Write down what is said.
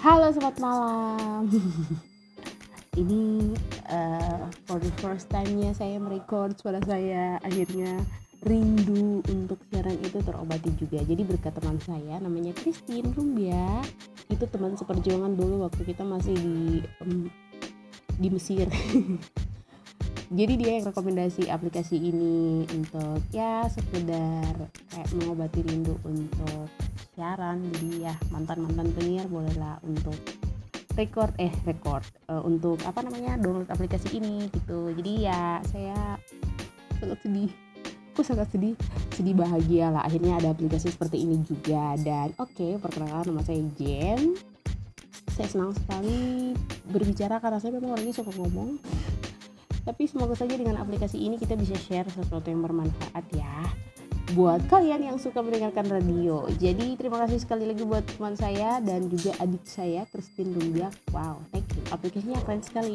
Halo, selamat malam. Ini uh, for the first time-nya saya merecord suara saya akhirnya rindu untuk siaran itu terobati juga. Jadi berkat teman saya namanya Christine Rumbia. Itu teman seperjuangan dulu waktu kita masih di um, di Mesir. Jadi dia yang rekomendasi aplikasi ini untuk ya sekedar kayak mengobati rindu untuk siaran. Jadi ya mantan mantan penyiar bolehlah untuk record eh record uh, untuk apa namanya download aplikasi ini gitu. Jadi ya saya sangat sedih. Aku sangat sedih sedih bahagia lah. Akhirnya ada aplikasi seperti ini juga. Dan oke okay, perkenalkan nama saya Jen. Saya senang sekali berbicara karena saya memang orangnya suka ngomong tapi semoga saja dengan aplikasi ini kita bisa share sesuatu yang bermanfaat ya buat kalian yang suka mendengarkan radio. Jadi terima kasih sekali lagi buat teman saya dan juga adik saya Christine Rumbia. Wow, thank you. Aplikasinya keren sekali.